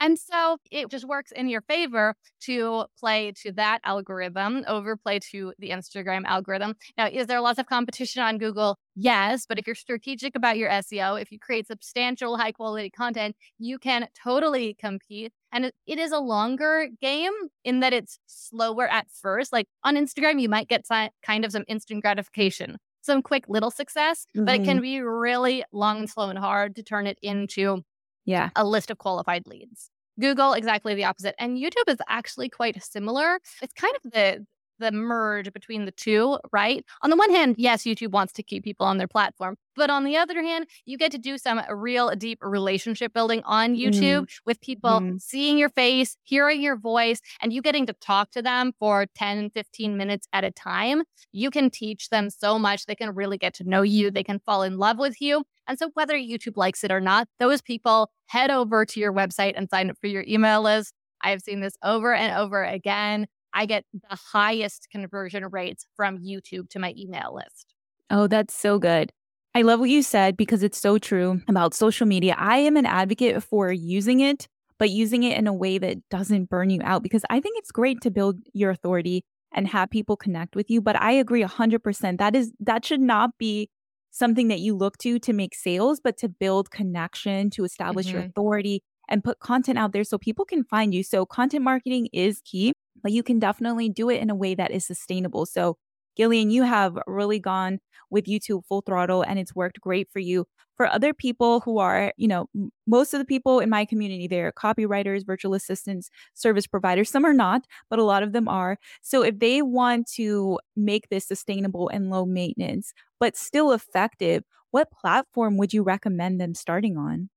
And so it just works in your favor to play to that algorithm, overplay to the Instagram algorithm. Now, is there lots of competition on Google? Yes. But if you're strategic about your SEO, if you create substantial high quality content, you can totally compete. And it is a longer game in that it's slower at first. Like on Instagram, you might get kind of some instant gratification, some quick little success, mm-hmm. but it can mm-hmm. be really long and slow and hard to turn it into yeah. a list of qualified leads. Google, exactly the opposite. And YouTube is actually quite similar. It's kind of the the merge between the two, right? On the one hand, yes, YouTube wants to keep people on their platform. But on the other hand, you get to do some real deep relationship building on YouTube mm. with people mm. seeing your face, hearing your voice, and you getting to talk to them for 10, 15 minutes at a time. You can teach them so much. They can really get to know you. They can fall in love with you. And so, whether YouTube likes it or not, those people head over to your website and sign up for your email list. I have seen this over and over again. I get the highest conversion rates from YouTube to my email list. Oh, that's so good. I love what you said because it's so true about social media. I am an advocate for using it, but using it in a way that doesn't burn you out because I think it's great to build your authority and have people connect with you. But I agree 100%. That is, that should not be something that you look to to make sales, but to build connection, to establish mm-hmm. your authority and put content out there so people can find you. So, content marketing is key, but you can definitely do it in a way that is sustainable. So, Gillian, you have really gone with YouTube full throttle and it's worked great for you. For other people who are, you know, most of the people in my community, they're copywriters, virtual assistants, service providers. Some are not, but a lot of them are. So if they want to make this sustainable and low maintenance, but still effective, what platform would you recommend them starting on?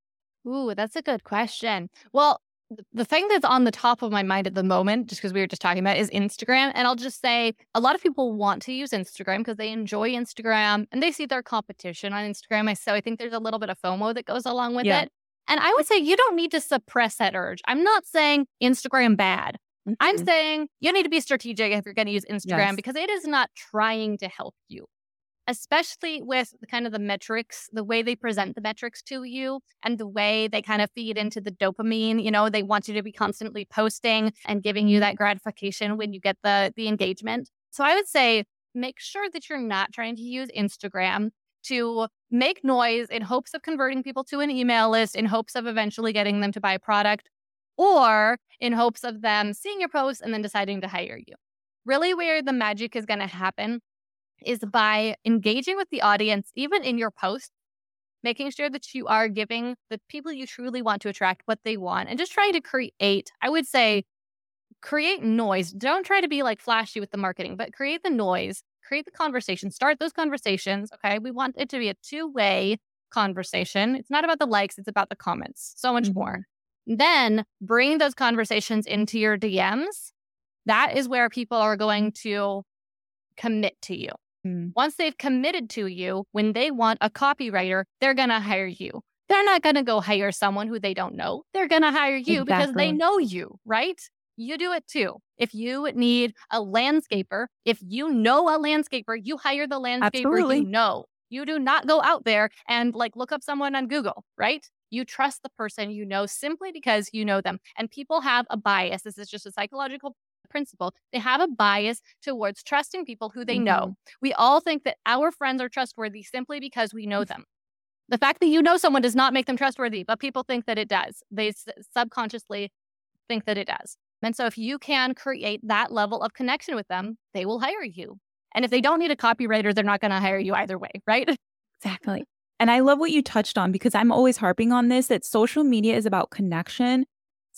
Ooh, that's a good question. Well, the thing that's on the top of my mind at the moment, just because we were just talking about, is Instagram. And I'll just say a lot of people want to use Instagram because they enjoy Instagram and they see their competition on Instagram. So I think there's a little bit of FOMO that goes along with yeah. it. And I would say you don't need to suppress that urge. I'm not saying Instagram bad. Mm-hmm. I'm saying you need to be strategic if you're going to use Instagram yes. because it is not trying to help you especially with kind of the metrics, the way they present the metrics to you and the way they kind of feed into the dopamine. You know, they want you to be constantly posting and giving you that gratification when you get the the engagement. So I would say make sure that you're not trying to use Instagram to make noise in hopes of converting people to an email list, in hopes of eventually getting them to buy a product, or in hopes of them seeing your post and then deciding to hire you. Really, where the magic is going to happen is by engaging with the audience, even in your post, making sure that you are giving the people you truly want to attract what they want and just trying to create, I would say, create noise. Don't try to be like flashy with the marketing, but create the noise, create the conversation, start those conversations. Okay. We want it to be a two way conversation. It's not about the likes, it's about the comments. So much mm-hmm. more. Then bring those conversations into your DMs. That is where people are going to commit to you. Mm. Once they've committed to you, when they want a copywriter, they're going to hire you. They're not going to go hire someone who they don't know. They're going to hire you exactly. because they know you, right? You do it too. If you need a landscaper, if you know a landscaper, you hire the landscaper Absolutely. you know. You do not go out there and like look up someone on Google, right? You trust the person you know simply because you know them. And people have a bias. This is just a psychological principle. They have a bias towards trusting people who they mm-hmm. know. We all think that our friends are trustworthy simply because we know them. The fact that you know someone does not make them trustworthy, but people think that it does. They subconsciously think that it does. And so if you can create that level of connection with them, they will hire you. And if they don't need a copywriter, they're not going to hire you either way, right? Exactly. And I love what you touched on because I'm always harping on this that social media is about connection.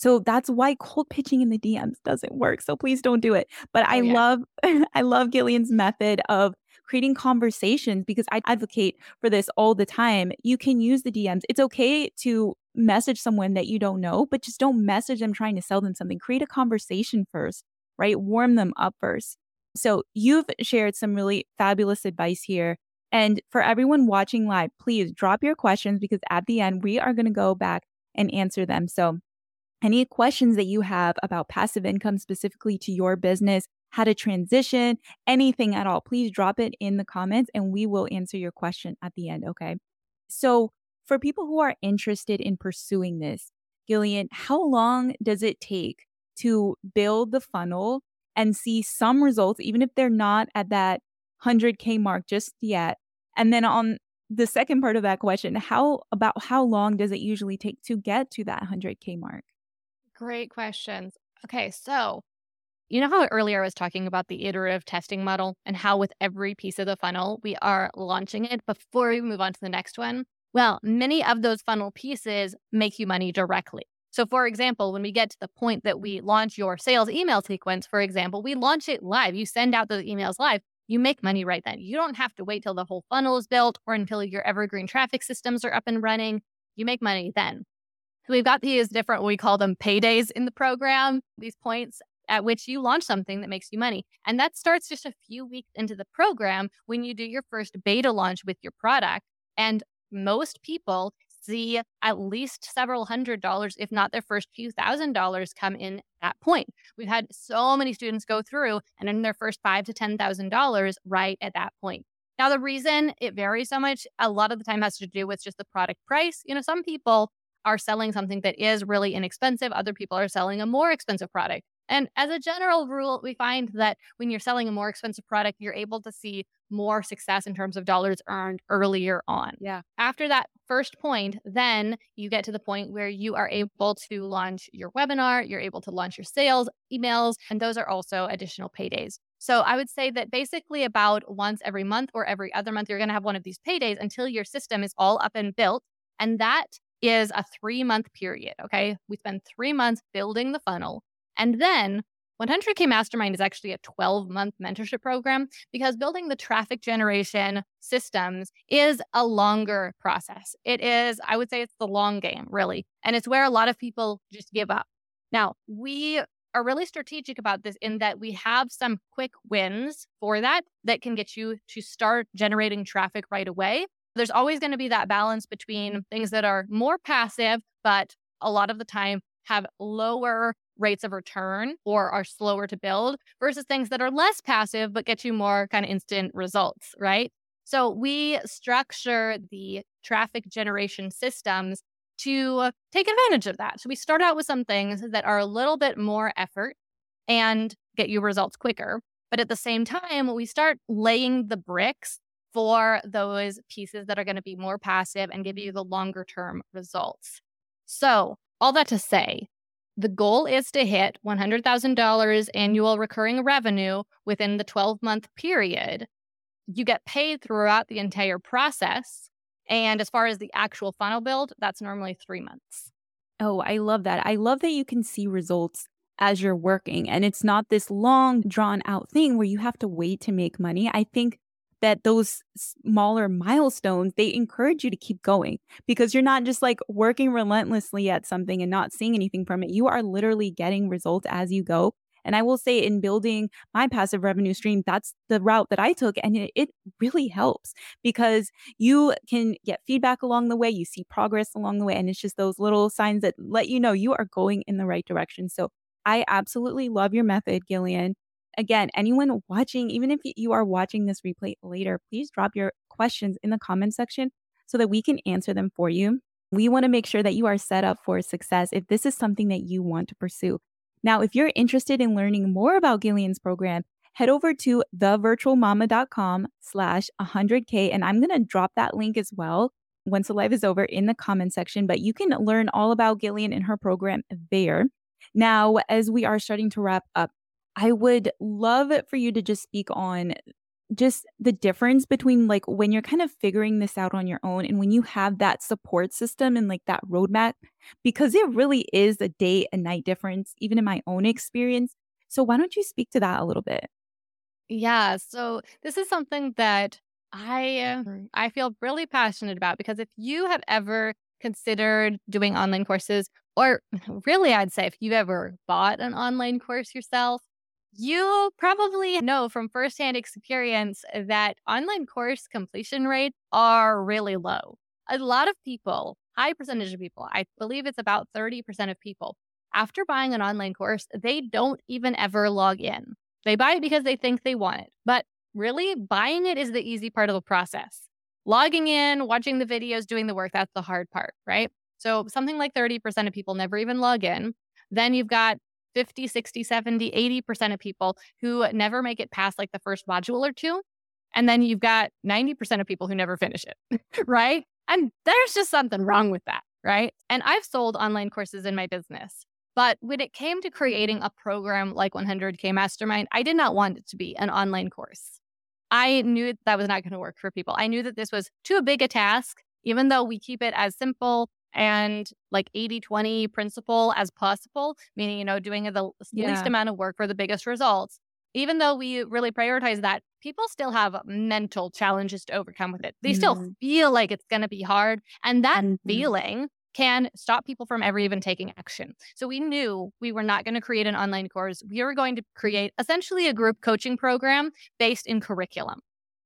So that's why cold pitching in the DMs doesn't work. So please don't do it. But oh, I yeah. love I love Gillian's method of creating conversations because I advocate for this all the time. You can use the DMs. It's okay to message someone that you don't know, but just don't message them trying to sell them something. Create a conversation first, right? Warm them up first. So you've shared some really fabulous advice here. And for everyone watching live, please drop your questions because at the end, we are going to go back and answer them. So, any questions that you have about passive income specifically to your business, how to transition, anything at all, please drop it in the comments and we will answer your question at the end. Okay. So, for people who are interested in pursuing this, Gillian, how long does it take to build the funnel and see some results, even if they're not at that 100K mark just yet? And then on the second part of that question, how about how long does it usually take to get to that 100K mark? Great questions. Okay, so you know how earlier I was talking about the iterative testing model and how with every piece of the funnel, we are launching it before we move on to the next one? Well, many of those funnel pieces make you money directly. So, for example, when we get to the point that we launch your sales email sequence, for example, we launch it live. You send out those emails live, you make money right then. You don't have to wait till the whole funnel is built or until your evergreen traffic systems are up and running. You make money then. We've got these different, we call them paydays in the program, these points at which you launch something that makes you money. And that starts just a few weeks into the program when you do your first beta launch with your product. And most people see at least several hundred dollars, if not their first few thousand dollars, come in at that point. We've had so many students go through and in their first five to ten thousand dollars right at that point. Now, the reason it varies so much, a lot of the time has to do with just the product price. You know, some people are selling something that is really inexpensive, other people are selling a more expensive product. And as a general rule, we find that when you're selling a more expensive product, you're able to see more success in terms of dollars earned earlier on. Yeah. After that first point, then you get to the point where you are able to launch your webinar, you're able to launch your sales emails, and those are also additional paydays. So I would say that basically about once every month or every other month, you're going to have one of these paydays until your system is all up and built. And that is a three month period. Okay. We spend three months building the funnel. And then 100K Mastermind is actually a 12 month mentorship program because building the traffic generation systems is a longer process. It is, I would say, it's the long game, really. And it's where a lot of people just give up. Now, we are really strategic about this in that we have some quick wins for that that can get you to start generating traffic right away. There's always going to be that balance between things that are more passive, but a lot of the time have lower rates of return or are slower to build versus things that are less passive but get you more kind of instant results, right? So we structure the traffic generation systems to take advantage of that. So we start out with some things that are a little bit more effort and get you results quicker. But at the same time, we start laying the bricks for those pieces that are going to be more passive and give you the longer term results. So, all that to say, the goal is to hit $100,000 annual recurring revenue within the 12 month period. You get paid throughout the entire process. And as far as the actual funnel build, that's normally three months. Oh, I love that. I love that you can see results as you're working and it's not this long, drawn out thing where you have to wait to make money. I think that those smaller milestones, they encourage you to keep going because you're not just like working relentlessly at something and not seeing anything from it. You are literally getting results as you go. And I will say, in building my passive revenue stream, that's the route that I took. And it, it, really helps because you can get feedback along the way, you see progress along the way. And it's just those little signs that let you know you are going in the right direction. So I absolutely love your method, Gillian. Again, anyone watching, even if you are watching this replay later, please drop your questions in the comment section so that we can answer them for you. We want to make sure that you are set up for success if this is something that you want to pursue. Now, if you're interested in learning more about Gillian's program, head over to thevirtualmama.com slash 100K. And I'm going to drop that link as well once the live is over in the comment section. But you can learn all about Gillian and her program there. Now, as we are starting to wrap up, I would love for you to just speak on just the difference between like when you're kind of figuring this out on your own and when you have that support system and like that roadmap, because it really is a day and night difference, even in my own experience. So, why don't you speak to that a little bit? Yeah. So, this is something that I uh, I feel really passionate about because if you have ever considered doing online courses or really I'd say if you've ever bought an online course yourself you probably know from firsthand experience that online course completion rates are really low. A lot of people, high percentage of people, I believe it's about 30% of people, after buying an online course, they don't even ever log in. They buy it because they think they want it. But really, buying it is the easy part of the process. Logging in, watching the videos, doing the work, that's the hard part, right? So something like 30% of people never even log in. Then you've got 50, 60, 70, 80% of people who never make it past like the first module or two. And then you've got 90% of people who never finish it, right? And there's just something wrong with that, right? And I've sold online courses in my business. But when it came to creating a program like 100K Mastermind, I did not want it to be an online course. I knew that was not going to work for people. I knew that this was too big a task, even though we keep it as simple and like 80 20 principle as possible, meaning, you know, doing the yeah. least amount of work for the biggest results. Even though we really prioritize that, people still have mental challenges to overcome with it. They mm-hmm. still feel like it's going to be hard. And that mm-hmm. feeling can stop people from ever even taking action. So we knew we were not going to create an online course. We were going to create essentially a group coaching program based in curriculum.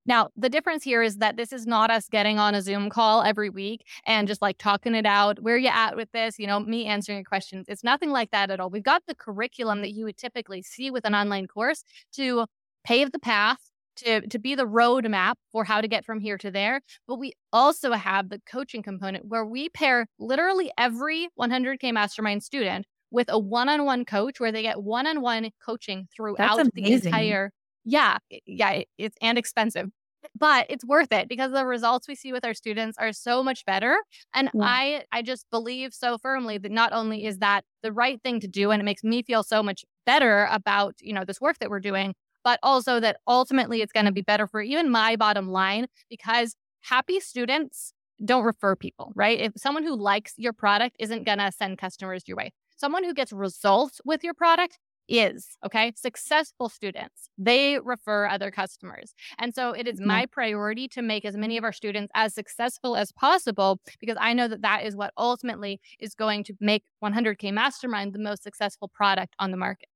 Now, the difference here is that this is not us getting on a Zoom call every week and just like talking it out. Where you at with this? You know, me answering your questions. It's nothing like that at all. We've got the curriculum that you would typically see with an online course to pave the path to, to be the roadmap for how to get from here to there. But we also have the coaching component where we pair literally every 100K mastermind student with a one on one coach where they get one on one coaching throughout the entire yeah, yeah, it's and expensive. But it's worth it because the results we see with our students are so much better. And yeah. I I just believe so firmly that not only is that the right thing to do and it makes me feel so much better about, you know, this work that we're doing, but also that ultimately it's going to be better for even my bottom line because happy students don't refer people, right? If someone who likes your product isn't going to send customers your way, someone who gets results with your product is okay? Successful students. They refer other customers. And so it is mm-hmm. my priority to make as many of our students as successful as possible because i know that that is what ultimately is going to make 100k mastermind the most successful product on the market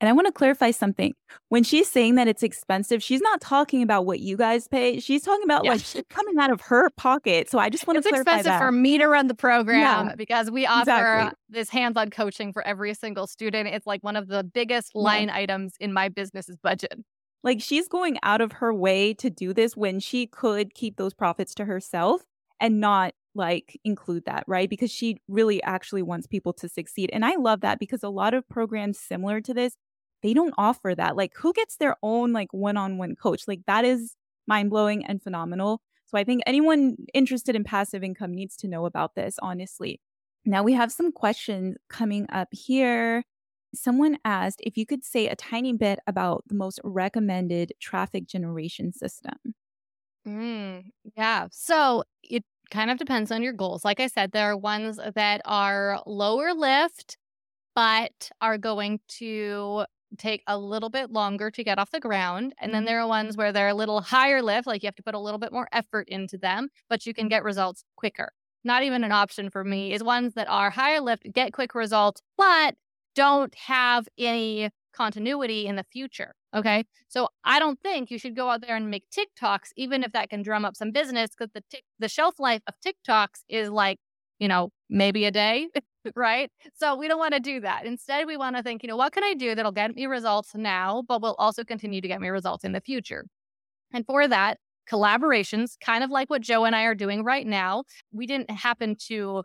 and I want to clarify something. When she's saying that it's expensive, she's not talking about what you guys pay. She's talking about yeah. like coming out of her pocket. So I just want it's to clarify It's expensive that. for me to run the program yeah, because we offer exactly. this hands-on coaching for every single student. It's like one of the biggest line yeah. items in my business's budget. Like she's going out of her way to do this when she could keep those profits to herself and not like include that, right? Because she really actually wants people to succeed. And I love that because a lot of programs similar to this they don't offer that. Like, who gets their own like one on one coach? Like, that is mind blowing and phenomenal. So, I think anyone interested in passive income needs to know about this, honestly. Now, we have some questions coming up here. Someone asked if you could say a tiny bit about the most recommended traffic generation system. Mm, yeah. So, it kind of depends on your goals. Like I said, there are ones that are lower lift, but are going to take a little bit longer to get off the ground. And then Mm-hmm. there are ones where they're a little higher lift, like you have to put a little bit more effort into them, but you can get results quicker. Not even an option for me is ones that are higher lift, get quick results, but don't have any continuity in the future. Okay. So I don't think you should go out there and make TikToks, even if that can drum up some business, because the tic- the shelf life of TikToks is like, you know, maybe a day, right? So we don't want to do that. Instead, we want to think, you know, what can I do that'll get me results now, but will also continue to get me results in the future? And for that, collaborations, kind of like what Jo and I are doing right now. We didn't happen to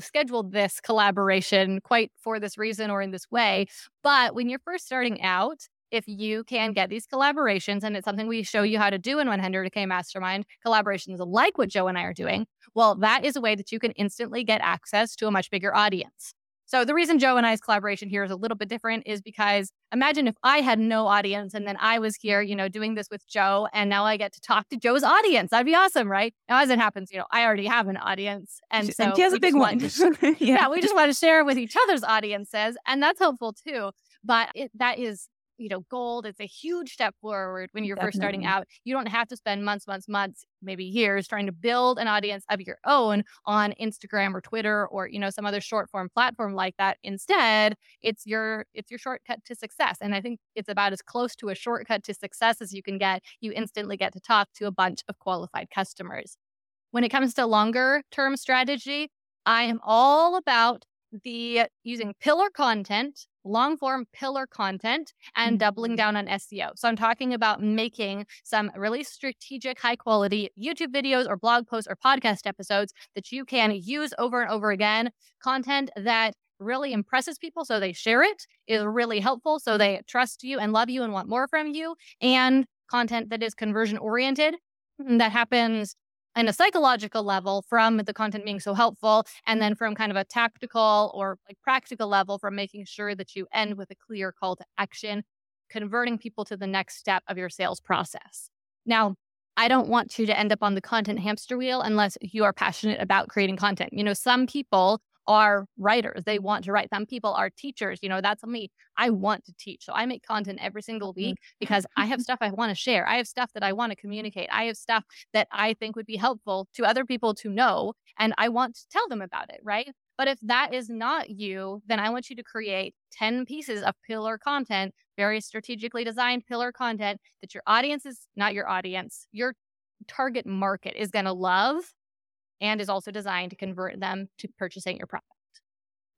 schedule this collaboration quite for this reason or in this way. But when you're first starting out, if you can get these collaborations, and it's something we show you how to do in 100K Mastermind, collaborations like what Jo and I are doing, well, that is a way that you can instantly get access to a much bigger audience. So the reason Jo and I's collaboration here is a little bit different is because imagine if I had no audience and then I was here, you know, doing this with Jo and now I get to talk to Jo's audience. That'd be awesome, right? Now, as it happens, you know, I already have an audience. And so and she has a big one. yeah. yeah, we just want to share with each other's audiences. And that's helpful too. But it, that is you know, gold. It's a huge step forward when you're Definitely. first starting out. You don't have to spend months, months, months, maybe years trying to build an audience of your own on Instagram or Twitter or, you know, some other short form platform like that. Instead, it's your it's your shortcut to success. And I think it's about as close to a shortcut to success as you can get. You instantly get to talk to a bunch of qualified customers. When it comes to longer term strategy, I am all about the using pillar content, long form pillar content, and doubling mm-hmm. down on SEO. So I'm talking about making some really strategic, high quality YouTube videos or blog posts or podcast episodes that you can use over and over again, content that really impresses people so they share it is really helpful so they trust you and love you and want more from you and content that is conversion oriented that happens in a psychological level from the content being so helpful and then from kind of a tactical or like practical level from making sure that you end with a clear call to action converting people to the next step of your sales process. Now i don't want you to end up on the content hamster wheel unless you are passionate about creating content. You know some people are writers they want to write some people are teachers you know that's me i want to teach so i make content every single week mm-hmm. because i have stuff i want to share i have stuff that i want to communicate i have stuff that i think would be helpful to other people to know and i want to tell them about it right? But if that is not you then i want you to create 10 pieces of pillar content very strategically designed pillar content that your audience is not your audience your target market is going to love and is also designed to convert them to purchasing your product.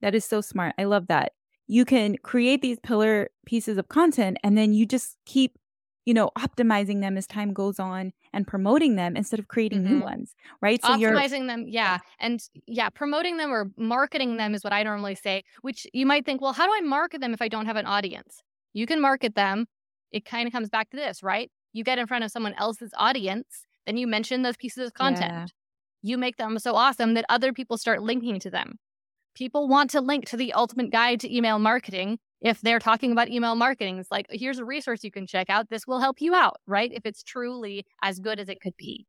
That is so smart. I love that. You can create these pillar pieces of content and then you just keep, you know, optimizing them as time goes on and promoting them instead of creating Mhm. new ones, right? So you're optimizing them, yeah. And yeah, promoting them or marketing them is what I normally say, which you might think, well, how do I market them if I don't have an audience? You can market them. It kind of comes back to this, right? You get in front of someone else's audience, then you mention those pieces of content. Yeah. You make them so awesome that other people start linking to them. People want to link to the ultimate guide to email marketing if they're talking about email marketing. It's like, here's a resource you can check out. This will help you out, right? If it's truly as good as it could be.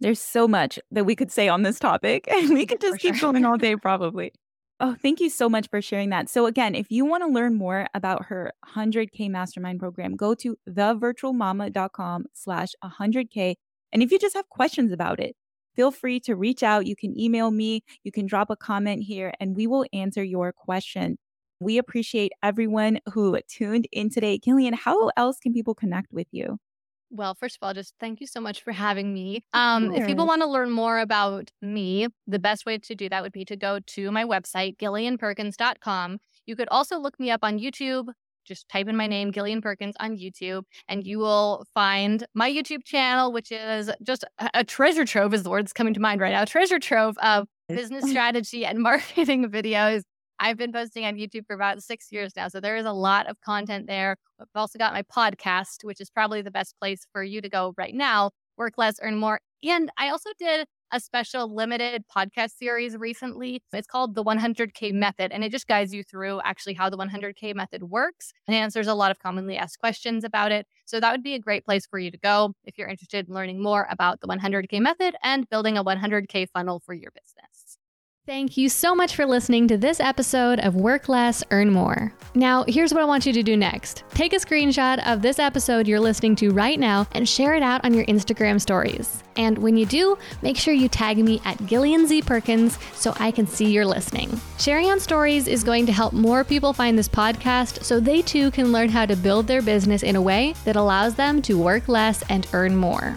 There's so much that we could say on this topic, and we could just keep sure. going all day, probably. Oh, thank you so much for sharing that. So, again, if you want to learn more about her 100K mastermind program, go to thevirtualmama.com slash 100K. And if you just have questions about it, feel free to reach out. You can email me, you can drop a comment here, and we will answer your question. We appreciate everyone who tuned in today. Gillian, how else can people connect with you? Well, first of all, just thank you so much for having me. Um, if people want to learn more about me, the best way to do that would be to go to my website, gillianperkins.com. You could also look me up on YouTube. Just type in my name, Gillian Perkins, on YouTube, and you will find my YouTube channel, which is just a, treasure trove, is the word that's coming to mind right now. Treasure trove of business strategy and marketing videos. I've been posting on YouTube for about six years now. So there is a lot of content there. I've also got my podcast, which is probably the best place for you to go right now. Work less, earn more. And I also did a special limited podcast series recently. It's called the 100K Method, and it just guides you through actually how the 100K method works and answers a lot of commonly asked questions about it. So that would be a great place for you to go if you're interested in learning more about the 100K method and building a 100K funnel for your business. Thank you so much for listening to this episode of Work Less, Earn More. Now, here's what I want you to do next take a screenshot of this episode you're listening to right now and share it out on your Instagram stories. And when you do, make sure you tag me at Gillian Z Perkins so I can see you're listening. Sharing on stories is going to help more people find this podcast so they too can learn how to build their business in a way that allows them to work less and earn more.